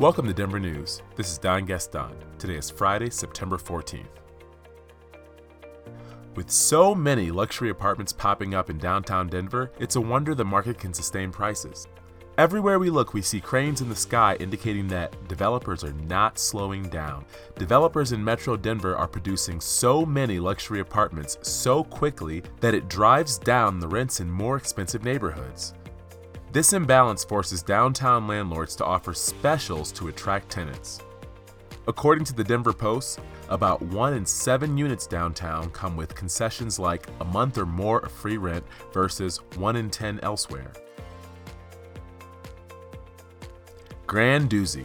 Welcome to Denver News. This is Don Gaston. Today is Friday, September 14th. With so many luxury apartments popping up in downtown Denver, it's a wonder the market can sustain prices. Everywhere we look, we see cranes in the sky indicating that developers are not slowing down. Developers in Metro Denver are producing so many luxury apartments so quickly that it drives down the rents in more expensive neighborhoods. This imbalance forces downtown landlords to offer specials to attract tenants. According to the Denver Post, about 1 in 7 units downtown come with concessions like a month or more of free rent versus 1 in 10 elsewhere. Grandoozy.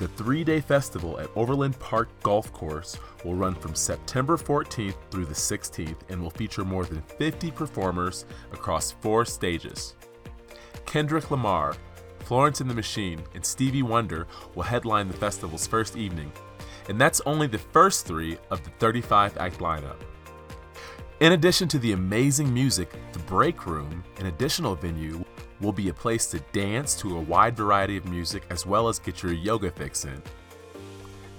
The three day festival at Overland Park Golf Course will run from September 14th through the 16th and will feature more than 50 performers across four stages. Kendrick Lamar, Florence and the Machine, and Stevie Wonder will headline the festival's first evening, and that's only the first three of the 35 act lineup. In addition to the amazing music, the Break Room, an additional venue, will be a place to dance to a wide variety of music as well as get your yoga fix in.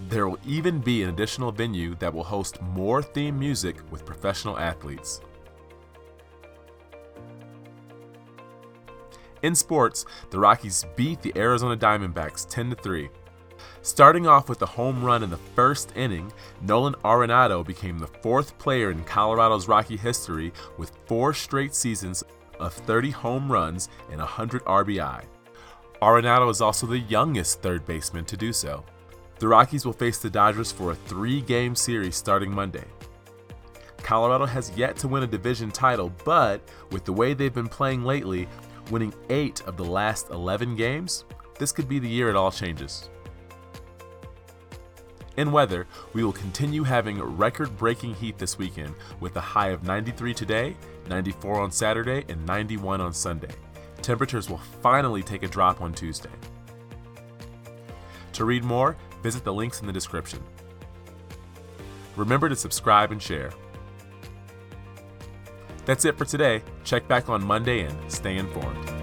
There will even be an additional venue that will host more theme music with professional athletes. In sports, the Rockies beat the Arizona Diamondbacks 10 3. Starting off with a home run in the first inning, Nolan Arenado became the fourth player in Colorado's Rocky history with four straight seasons of 30 home runs and 100 RBI. Arenado is also the youngest third baseman to do so. The Rockies will face the Dodgers for a three game series starting Monday. Colorado has yet to win a division title, but with the way they've been playing lately, winning 8 of the last 11 games, this could be the year it all changes. In weather, we will continue having record breaking heat this weekend with a high of 93 today, 94 on Saturday, and 91 on Sunday. Temperatures will finally take a drop on Tuesday. To read more, visit the links in the description. Remember to subscribe and share. That's it for today. Check back on Monday and stay informed.